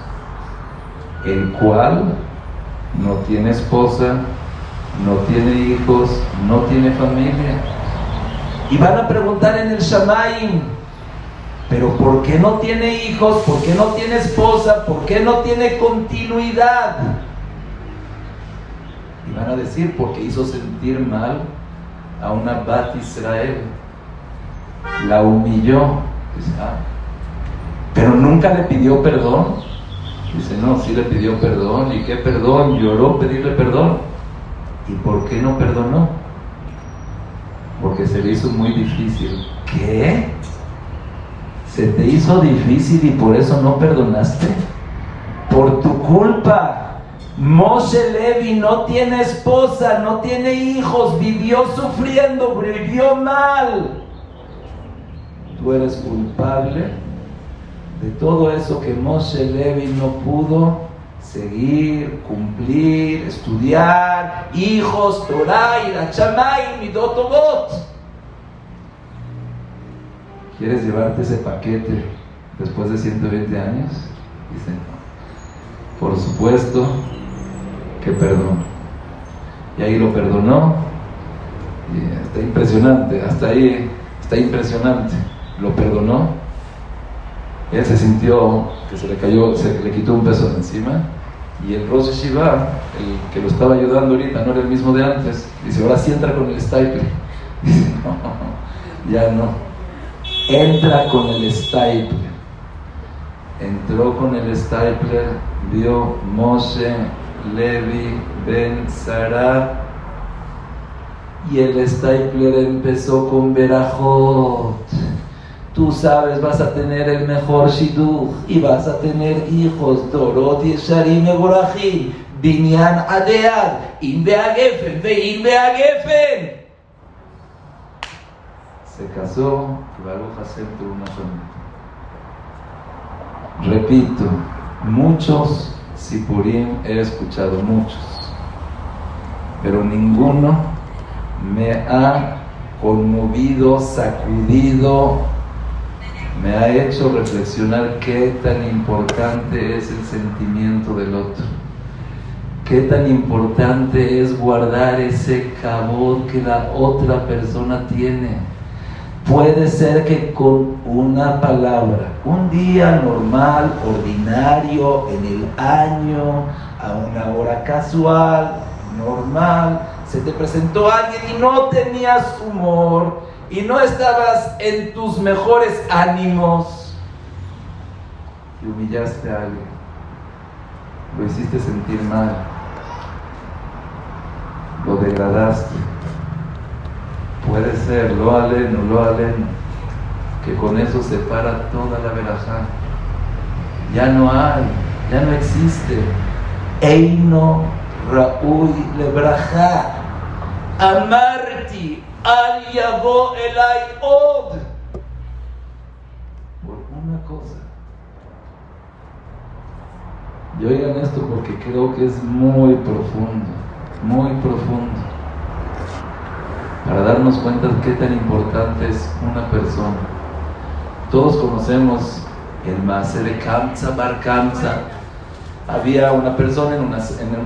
el cual no tiene esposa, no tiene hijos, no tiene familia. Y van a preguntar en el Shamaim, pero ¿por qué no tiene hijos? ¿Por qué no tiene esposa? ¿Por qué no tiene continuidad? Y van a decir, porque hizo sentir mal a una Bat Israel. La humilló. Dice, ah, pero nunca le pidió perdón. Dice, no, sí le pidió perdón. ¿Y qué perdón? Lloró pedirle perdón. ¿Y por qué no perdonó? Porque se le hizo muy difícil. ¿Qué? ¿Se te hizo difícil y por eso no perdonaste? Por tu culpa. Moshe Levi no tiene esposa, no tiene hijos, vivió sufriendo, vivió mal. Tú eres culpable de todo eso que Moshe Levi no pudo seguir, cumplir, estudiar, hijos, Torah, Irachamay, Midotobot. ¿Quieres llevarte ese paquete después de 120 años? Dicen, por supuesto que perdón. Y ahí lo perdonó. Y está impresionante, hasta ahí está impresionante. Lo perdonó. Él se sintió que se le cayó, se le quitó un peso de encima y el Rosh Shiva, el que lo estaba ayudando ahorita, no era el mismo de antes. Dice, ahora sí entra con el stapler. Dice, no, ya no. Entra con el stapler. Entró con el stapler, vio Moshe, Levi, Ben, Sarah. Y el stapler empezó con Berajot Tú sabes, vas a tener el mejor shidduch y vas a tener hijos, Dorot y Sharim Eborahim, Binyan Adead, In Beagefen, Vein Beagefen. Se casó Baruch Hashem. Repito, muchos Sipurim he escuchado, muchos. pero ninguno me ha conmovido, sacudido, me ha hecho reflexionar qué tan importante es el sentimiento del otro. Qué tan importante es guardar ese cabot que la otra persona tiene. Puede ser que con una palabra, un día normal, ordinario, en el año, a una hora casual, normal, se te presentó alguien y no tenías humor y no estabas en tus mejores ánimos y humillaste a alguien, lo hiciste sentir mal, lo degradaste. Puede ser, lo aleno, lo aleno, que con eso se para toda la verajá. Ya no hay, ya no existe. Eino Raúl Lebraja. Amarti al yabo elay od. Por una cosa. Y oigan esto porque creo que es muy profundo, muy profundo. Para darnos cuenta de qué tan importante es una persona. Todos conocemos el Maase de Kamsa Bar Kamsa. Había una persona en una,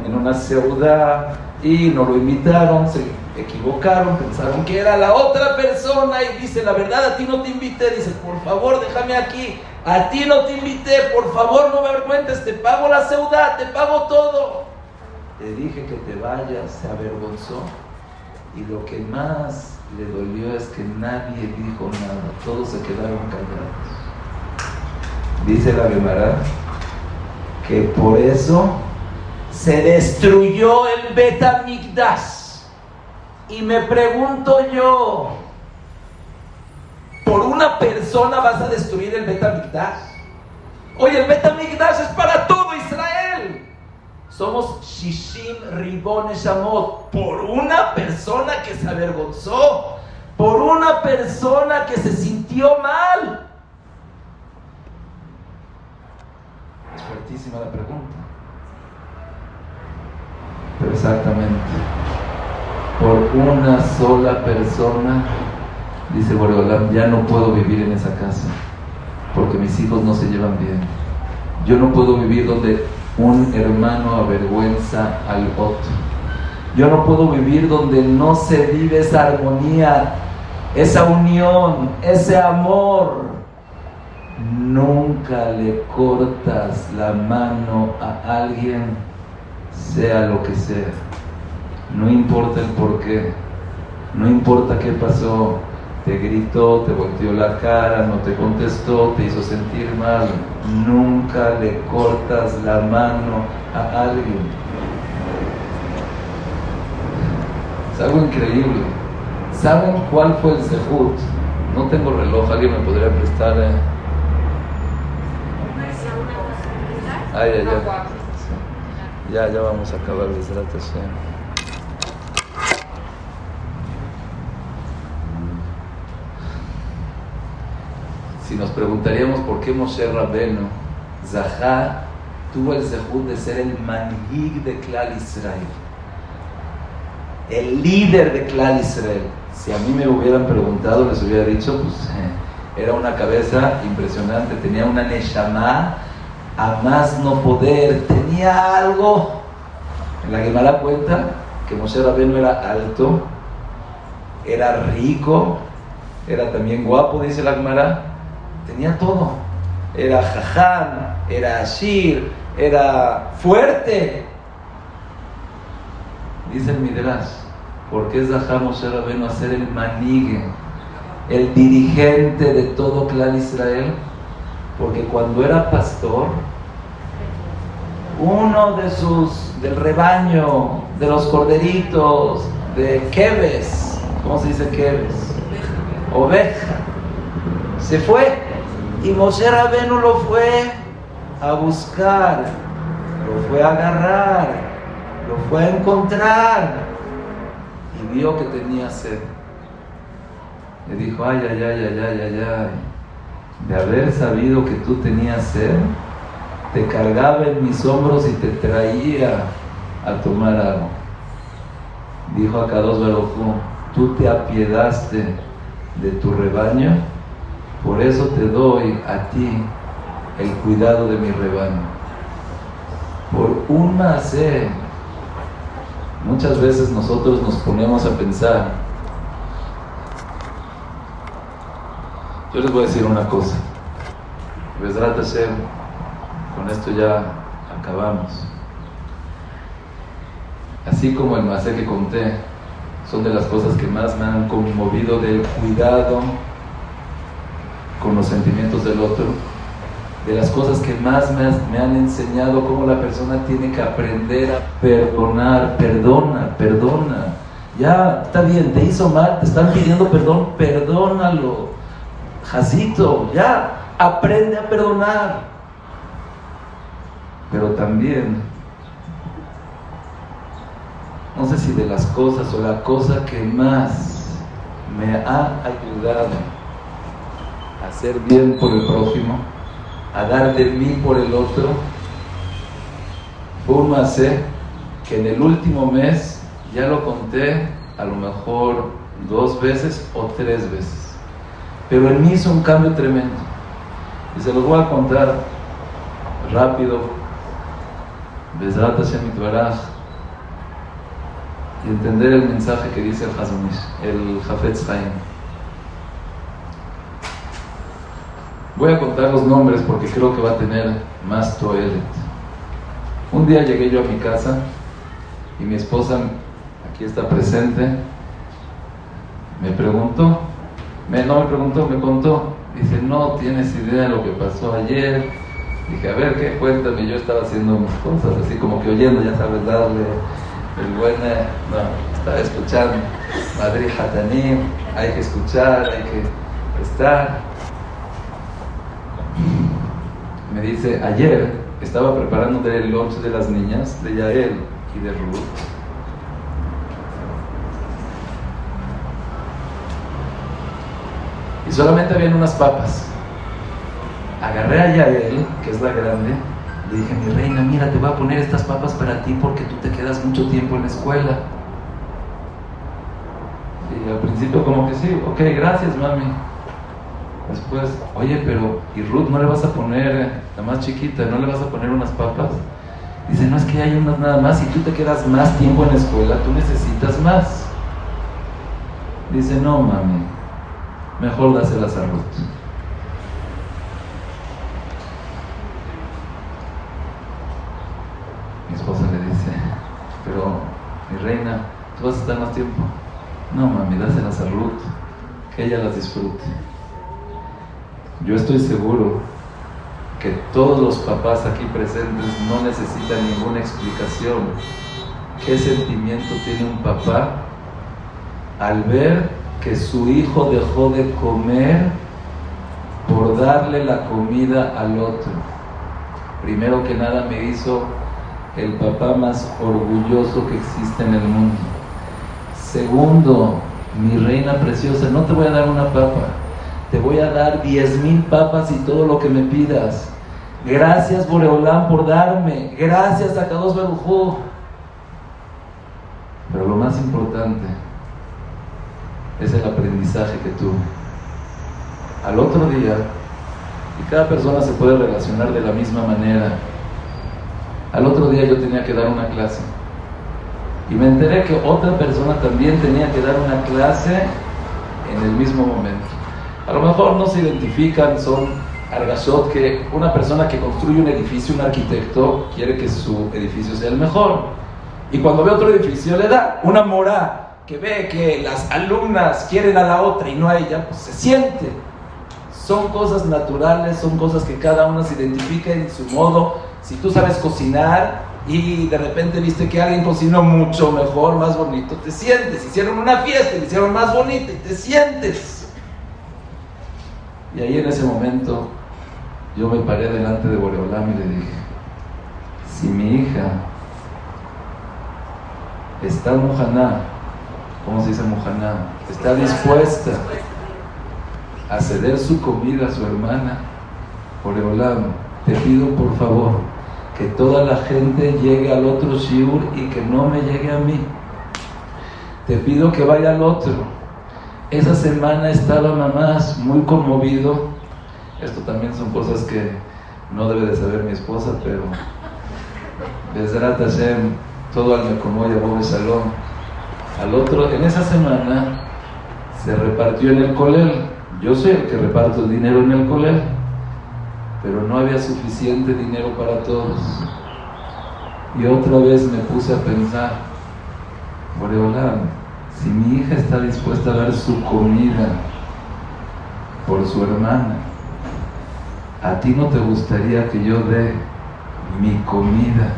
en, una ciudad y no lo invitaron, se equivocaron, pensaron que era la otra persona y dice, la verdad, a ti no te invité, dice, por favor, déjame aquí, a ti no te invité, por favor, no me avergüentes, te pago la ciudad, te pago todo. Le dije que te vayas, se avergonzó y lo que más le dolió es que nadie dijo nada, todos se quedaron callados. Dice la Gemara que por eso se destruyó el Betamigdash. Y me pregunto yo, ¿por una persona vas a destruir el Betamigdash? Oye, el Betamigdash es para todo Israel. Somos Shishim Ribon Shamot. Por una persona que se avergonzó. Por una persona que se sintió mal. fuertísima la pregunta. Pero exactamente, por una sola persona, dice Boreolam, ya no puedo vivir en esa casa, porque mis hijos no se llevan bien. Yo no puedo vivir donde un hermano avergüenza al otro. Yo no puedo vivir donde no se vive esa armonía, esa unión, ese amor, nunca le cortas la mano a alguien, sea lo que sea. No importa el por qué, no importa qué pasó, te gritó, te volteó la cara, no te contestó, te hizo sentir mal. Nunca le cortas la mano a alguien. Es algo increíble. ¿Saben cuál fue el sejut? No tengo reloj, alguien me podría prestar. Eh? Ah, ya, ya. Ya, ya vamos a acabar Hashem. Si nos preguntaríamos por qué Moshe Rabbeinu, Zahar, tuvo el zehut de ser el manhig de Klal Israel, el líder de Klal Israel. Si a mí me hubieran preguntado, les hubiera dicho, pues era una cabeza impresionante, tenía una neshama a más no poder, tenía algo. En la Gemara cuenta que Moshe Rabbeinu era alto, era rico, era también guapo, dice la Gemara, tenía todo. Era jaján, era ashir, era fuerte. Dice el Midrash, ¿por qué Zahá Moshe Rabbeinu a ser el manigue, el dirigente de todo clan Israel? Porque cuando era pastor, uno de sus, del rebaño, de los corderitos, de Keves, ¿cómo se dice Keves? Oveja. Se fue y Moshe Rabenu lo fue a buscar, lo fue a agarrar, lo fue a encontrar y vio que tenía sed. Le dijo, ay, ay, ay, ay, ay, ay, ay de haber sabido que tú tenías sed, te cargaba en mis hombros y te traía a tomar agua. dijo a Kadosh Baruj tú te apiedaste de tu rebaño, por eso te doy a ti el cuidado de mi rebaño. Por un macé, muchas veces nosotros nos ponemos a pensar, yo les voy a decir una cosa, con esto ya acabamos. Así como el macé que conté, son de las cosas que más me han conmovido del cuidado con los sentimientos del otro, de las cosas que más me, han enseñado cómo la persona tiene que aprender a perdonar, perdona, perdona. Ya está bien, te hizo mal, te están pidiendo perdón, perdónalo. Jacito, ya, aprende a perdonar. Pero también no sé si de las cosas o la cosa que más me ha ayudado hacer bien por el prójimo, a dar de mí por el otro, fue un que en el último mes ya lo conté a lo mejor dos veces o tres veces. Pero en mí hizo un cambio tremendo. Y se los voy a contar rápido. Besrat Hashem y entender el mensaje que dice el Hazonish, el Jafetz Haim. Voy a contar los nombres porque creo que va a tener más toelet. Un día llegué yo a mi casa y mi esposa, aquí está presente, me preguntó, no me preguntó, me contó. Dice, no tienes idea de lo que pasó ayer. Dije, a ver, ¿qué? Cuéntame. Yo estaba haciendo mis cosas, así como que oyendo, ya sabes, darle el buen, no, estaba escuchando Madrid Hatanim, hay que escuchar, hay que estar. Me dice, ayer estaba preparando el lunch de las niñas, de Yael y de Ruth. Y solamente habían unas papas. Agarré a Yael, que es la grande, le dije, mi reina, mira, te voy a poner estas papas para ti porque tú te quedas mucho tiempo en la escuela. Y al principio como que sí, ok, gracias mami. Después, oye, pero ¿y Ruth no le vas a poner, la más chiquita, no le vas a poner unas papas? Dice, no es que hay unas nada más, si tú te quedas más tiempo en la escuela, tú necesitas más. Dice, no mami, mejor dáselas a Ruth. pero mi reina, tú vas a estar más tiempo. No, mami, dáselas a Ruth, que ella las disfrute. Yo estoy seguro que todos los papás aquí presentes no necesitan ninguna explicación. ¿Qué sentimiento tiene un papá al ver que su hijo dejó de comer por darle la comida al otro? Primero que nada me hizo el papá más orgulloso que existe en el mundo. Segundo, mi reina preciosa, no te voy a dar una papa, te voy a dar diez mil papas y todo lo que me pidas. Gracias Boreolán por darme, gracias a Kadosh Barujú. Pero lo más importante es el aprendizaje que tuve. Al otro día, y cada persona se puede relacionar de la misma manera, al otro día yo tenía que dar una clase. Y me enteré que otra persona también tenía que dar una clase en el mismo momento. A lo mejor no se identifican, son argashot que una persona que construye un edificio, un arquitecto, quiere que su edificio sea el mejor. Y cuando ve otro edificio le da una mora que ve que las alumnas quieren a la otra y no a ella, pues se siente. Son cosas naturales, son cosas que cada una se identifica en su modo si tú sabes cocinar y de repente viste que alguien cocinó mucho mejor, más bonito, te sientes. Hicieron una fiesta y hicieron más bonita y te sientes. Y ahí en ese momento yo me paré delante de Boreolam y le dije, si mi hija está mujaná, ¿cómo se dice mujaná? Está dispuesta a ceder su comida a su hermana, Boreolam, te pido por favor que toda la gente llegue al otro shiur y que no me llegue a mí. te pido que vaya al otro. Esa semana estaba mamás muy conmovido. Esto también son cosas que no debe de saber mi esposa, pero Bezrat Hashem, todo al Mekomoy Bobe Salón. Al otro, en esa semana se repartió en el colel. Yo soy el que reparto dinero en el colel, pero no había suficiente dinero para todos. Y otra vez me puse a pensar, Boreolam, si mi hija está dispuesta a dar su comida por su hermana, ¿a ti no te gustaría que yo dé mi comida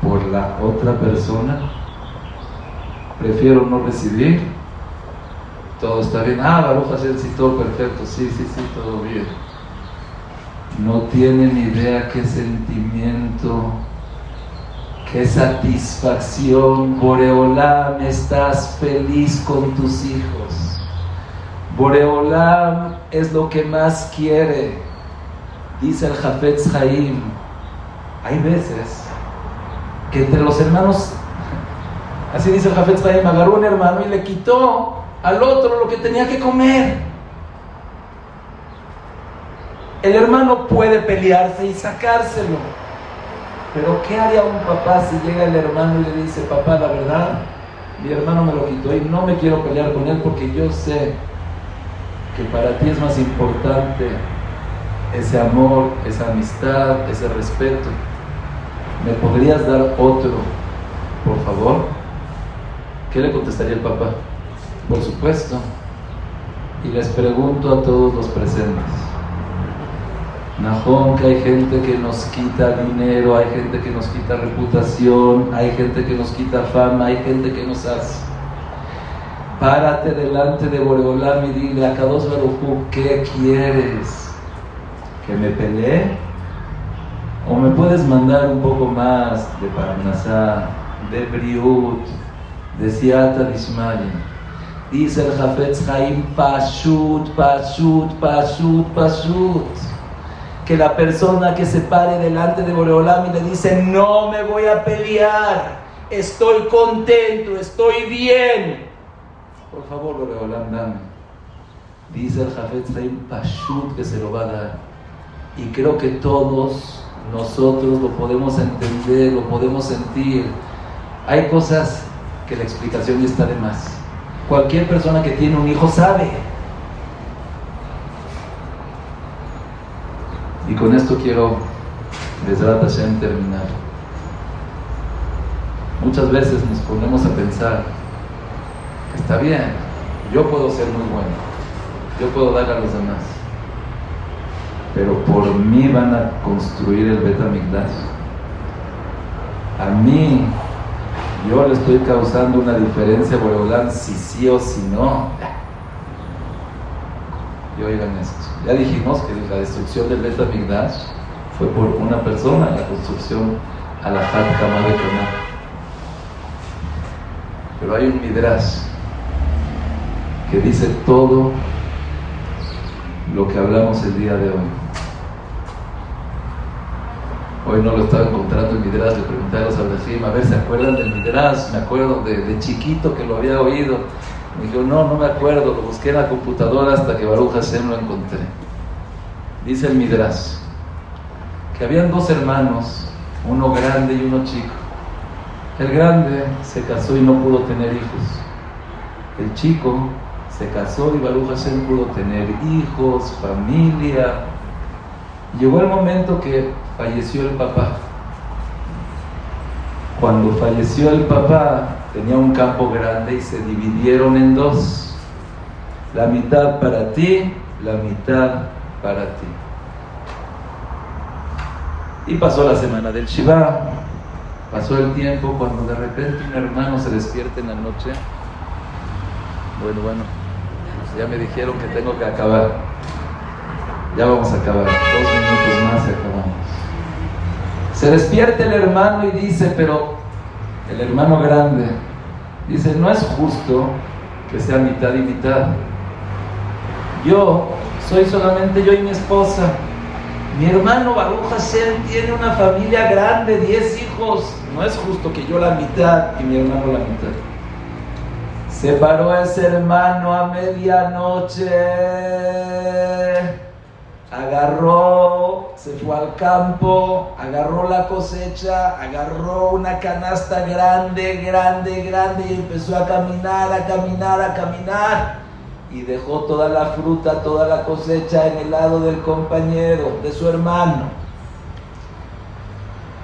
por la otra persona? Prefiero no recibir. Todo está bien. Ah, Baruch Hashem, sí, todo perfecto. Sí, sí, sí, todo bien. No tienen idea qué sentimiento, qué satisfacción. Boreolam, estás feliz con tus hijos. Boreolam es lo que más quiere. Dice el Jafetz Haim. Hay veces que entre los hermanos, así dice el Jafetz Haim, agarró un hermano y le quitó al otro lo que tenía que comer. El hermano puede pelearse y sacárselo. Pero ¿qué haría un papá si llega el hermano y le dice, papá, la verdad, mi hermano me lo quitó y no me quiero pelear con él porque yo sé que para ti es más importante ese amor, esa amistad, ese respeto. ¿Me podrías dar otro, por favor? ¿Qué le contestaría el papá? Por supuesto. Y les pregunto a todos los presentes. Najón, que hay gente que nos quita dinero, hay gente que nos quita reputación, hay gente que nos quita fama, hay gente que nos hace. Párate delante de Boreolam y dile a Kadosh Baruchu, ¿qué quieres? ¿Que me pelee? ¿O me puedes mandar un poco más de Parnasá, de Briut, de Siata Dishmaye? Dice el Jafetz Haim, Pashut, Pashut, Pashut, Pashut que la persona que se pare delante de Boreolam y le dice, no me voy a pelear, estoy contento, estoy bien. Por favor, Boreolam, dame. Dice el Jafet Zaim Pashut que se lo va a dar. Y creo que todos nosotros lo podemos entender, lo podemos sentir. Hay cosas que la explicación está de más. Cualquier persona que tiene un hijo sabe Y con esto quiero, Besrat Hashem, terminar. Muchas veces nos ponemos a pensar está bien, yo puedo ser muy bueno, yo puedo dar a los demás, pero por mí van a construir el Betamigdash. A mí, yo le estoy causando una diferencia, Boreolán, si sí o si no. Y oigan esto. Ya dijimos que la destrucción del Beta Migdash fue por una persona, la construcción a la Kama de Kaná. Pero hay un Midrash que dice todo lo que hablamos el día de hoy. Hoy no lo estaba encontrando en Midrash, le pregunté a los Abraham, a ver, ¿se acuerdan del Midrash? Me acuerdo de, de chiquito que lo había oído me dijo, no, no me acuerdo, lo busqué en la computadora hasta que Baruch Hashem lo encontré. Dice el Midrash, que habían dos hermanos, uno grande y uno chico. El grande se casó y no pudo tener hijos. El chico se casó y Baruch Hashem pudo tener hijos, familia. Llegó el momento que falleció el papá. Cuando falleció el papá, tenía un campo grande y se dividieron en dos. La mitad para ti, la mitad para ti. Y pasó la semana del Shiva, pasó el tiempo cuando de repente un hermano se despierta en la noche. Bueno, bueno, ya me dijeron que tengo que acabar. Ya vamos a acabar, dos minutos más y acabamos. Se despierta el hermano y dice, pero el hermano grande, dice, no es justo que sea mitad y mitad. Yo soy solamente yo y mi esposa. Mi hermano Baruch Hashem tiene una familia grande, 10 hijos. No es justo que yo la mitad y mi hermano la mitad. Se paró ese hermano a medianoche, agarró, se fue al campo, agarró la cosecha, agarró una canasta grande, grande, grande y empezó a caminar, a caminar, a caminar. Y dejó toda la fruta, toda la cosecha en el lado del compañero, de su hermano.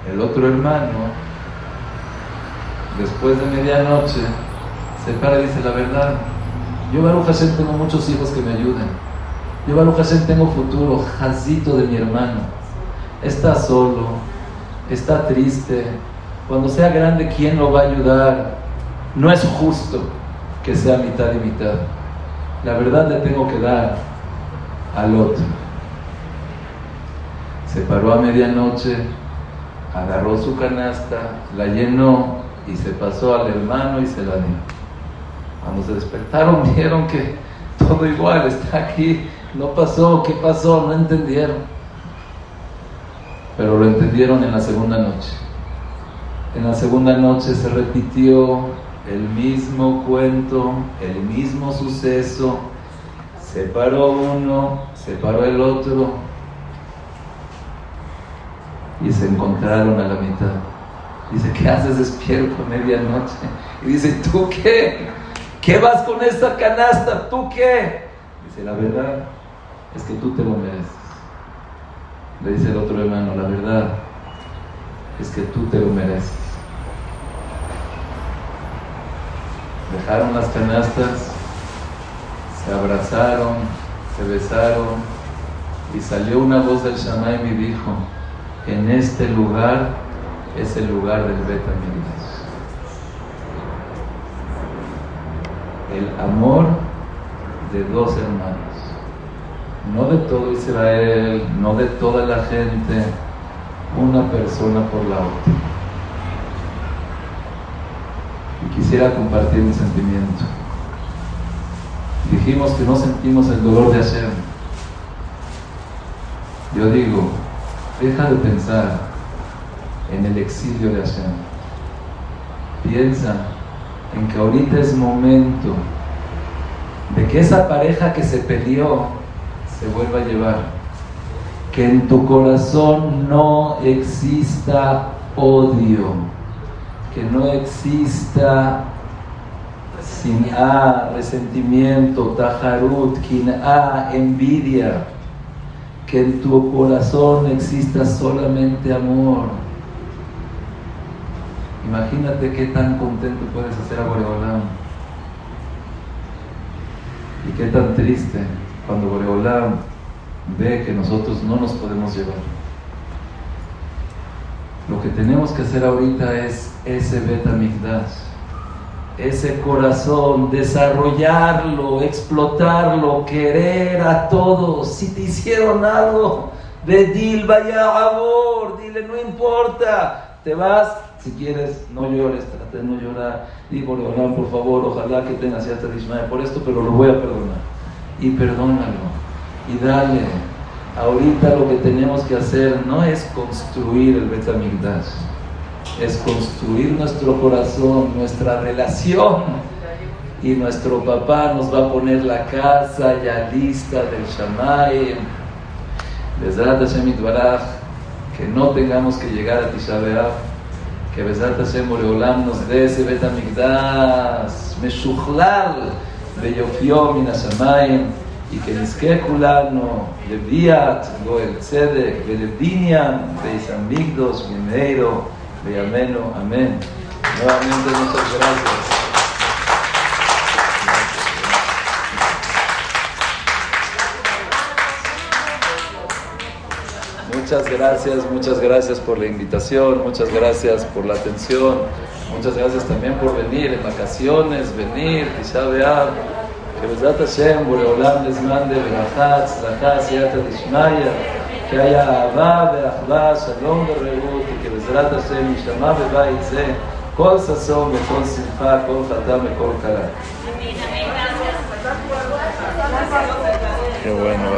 El otro hermano, después de medianoche, se para y dice la verdad. Yo, Baruch Hashem, tengo muchos hijos que me ayuden. Yo, Baruch Hashem, tengo futuro. Jazito de mi hermano. Está solo, está triste. Cuando sea grande, ¿quién lo va a ayudar? No es justo que sea mitad y mitad. La verdad le tengo que dar al otro. Se paró a medianoche, agarró su canasta, la llenó y se pasó al hermano y se la dio. Cuando se despertaron vieron que todo igual está aquí, no pasó, ¿qué pasó? No entendieron. Pero lo entendieron en la segunda noche. En la segunda noche se repitió el mismo cuento, el mismo suceso. Se paró uno, se paró el otro y se encontraron a la mitad. Dice, ¿qué haces despierto a medianoche? Y dice, ¿tú qué? ¿Qué vas con esta canasta? ¿Tú qué? Dice, la verdad es que tú te lo mereces. Le dice el otro hermano, la verdad es que tú te lo mereces. Dejaron las canastas, se abrazaron, se besaron y salió una voz del Shamaim y dijo, en este lugar es el lugar del Betamigdash. el amor de dos hermanos, no de todo Israel, no de toda la gente, una persona por la otra. Y quisiera compartir mi sentimiento. Dijimos que no sentimos el dolor de hacer. Yo digo, deja de pensar en el exilio de Hashem. Piensa en que ahorita es momento de que esa pareja que se peleó se vuelva a llevar. Que en tu corazón no exista odio, que no exista sin a resentimiento, tajarut, a envidia, que en tu corazón exista solamente amor Imagínate qué tan contento puedes hacer a Boreolam. Y qué tan triste cuando Boreolam ve que nosotros no nos podemos llevar. Lo que tenemos que hacer ahorita es ese Betamigdash, ese corazón, desarrollarlo, explotarlo, querer a todos. Si te hicieron algo, de Dil vaya favor, dile no importa, te vas, si quieres, no llores, trata de no llorar. Y por por favor, ojalá que tengas cierta dismaya por esto, pero lo voy a perdonar. Y perdónalo. Y dale. Ahorita lo que tenemos que hacer no es construir el Betamigdash, es construir nuestro corazón, nuestra relación. Y nuestro papá nos va a poner la casa ya lista del Shamayim. Besrat Hashem que no tengamos que llegar a Tisha que Besat Hashem Boreolam nos dé ese Bet Amigdash Beyofio Minasamayim, y que Nizke Kulano, Leviat, Goel Tzedek, Belebinian, Beis Amigdos, Mimeiro, Beyameno, Amén. Nuevamente muchas gracias. Muchas gracias, muchas gracias por la invitación, muchas gracias por la atención, muchas gracias también por venir en vacaciones, venir, Tisha B'Av, que Bezat Hashem, Boreolam les mande Berachat, Tzlachá, Siyata Dishmaya, que haya Ahava, Be'achva, Shalom, Berreut, y que Bezat Hashem, Yishama Bebait Ze, כל ששון וכל שמחה, כל חתם וכל קלה. Qué bueno,